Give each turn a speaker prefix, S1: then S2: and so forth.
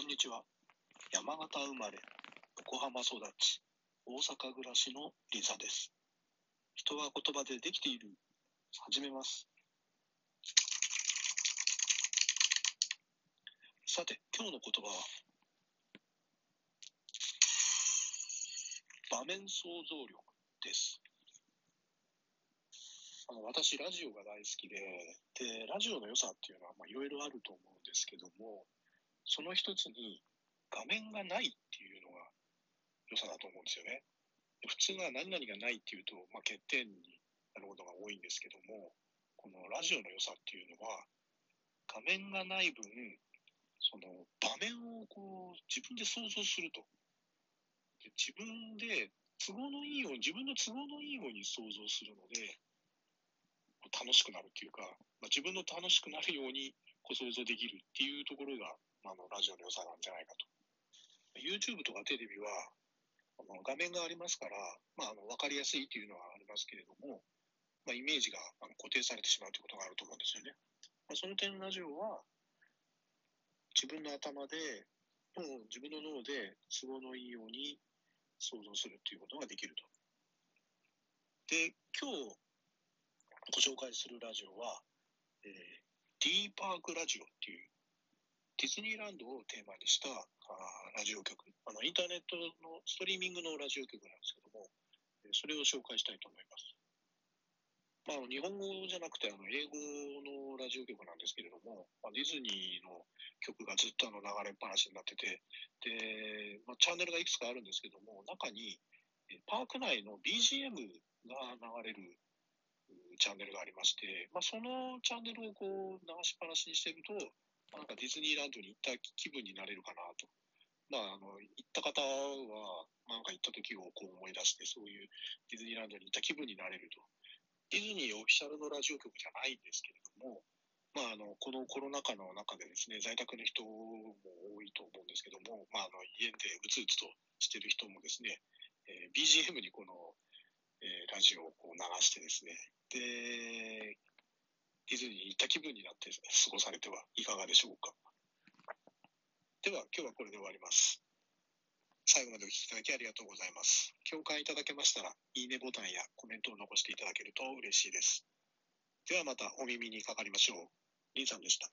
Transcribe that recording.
S1: こんにちは。山形生まれ、横浜育ち、大阪暮らしのリサです。人は言葉でできている。始めます。さて、今日の言葉は、場面想像力です。あの私、ラジオが大好きで、で、ラジオの良さっていうのは、まあ、いろいろあると思うんですけども、その一つに画面がないっていうのが良さだと思うんですよね。普通は何々がないっていうと、まあ、欠点になることが多いんですけども、このラジオの良さっていうのは、画面がない分、その場面をこう自分で想像すると。で自分で都合のいいように、自分の都合のいいように想像するので、楽しくなるっていうか、まあ、自分の楽しくなるようにこ想像できるっていうところが、まあ、のラジオの良さなんじゃないかと。YouTube とかテレビはあの画面がありますから、まあ、あの分かりやすいっていうのはありますけれども、まあ、イメージがあの固定されてしまうということがあると思うんですよね。まあ、その点ラジオは自分の頭で、もう自分の脳で都合のいいように想像するっていうことができると。で、今日ご紹介するラジオは、えー、D パークラジオっていうディズニーランドをテーマにしたあラジオ局あの、インターネットのストリーミングのラジオ局なんですけども、それを紹介したいと思います。まあ、日本語じゃなくてあの英語のラジオ局なんですけれども、まあ、ディズニーの曲がずっとあの流れっぱなしになってて、でまあ、チャンネルがいくつかあるんですけども、中にパーク内の BGM が流れるチャンネルがありまして、まあ、そのチャンネルをこう流しっぱなしにしてると、なんかディズニーランドに行った気分になれるかなと。まあ、あの行った方は、なんか行った時をこう思い出して、そういうディズニーランドに行った気分になれると。ディズニーオフィシャルのラジオ局じゃないんですけれども、まあ、あのこのコロナ禍の中でですね、在宅の人も多いと思うんですけども、まあ、あの家でうつうつとしてる人もですね、えー、BGM にこの、えー、ラジオをこう流してですね、で、ディズニーに行った気分になって過ごされてはいかがでしょうか。では、今日はこれで終わります。最後までお聞きいただきありがとうございます。共感いただけましたら、いいねボタンやコメントを残していただけると嬉しいです。ではまたお耳にかかりましょう。りんさんでした。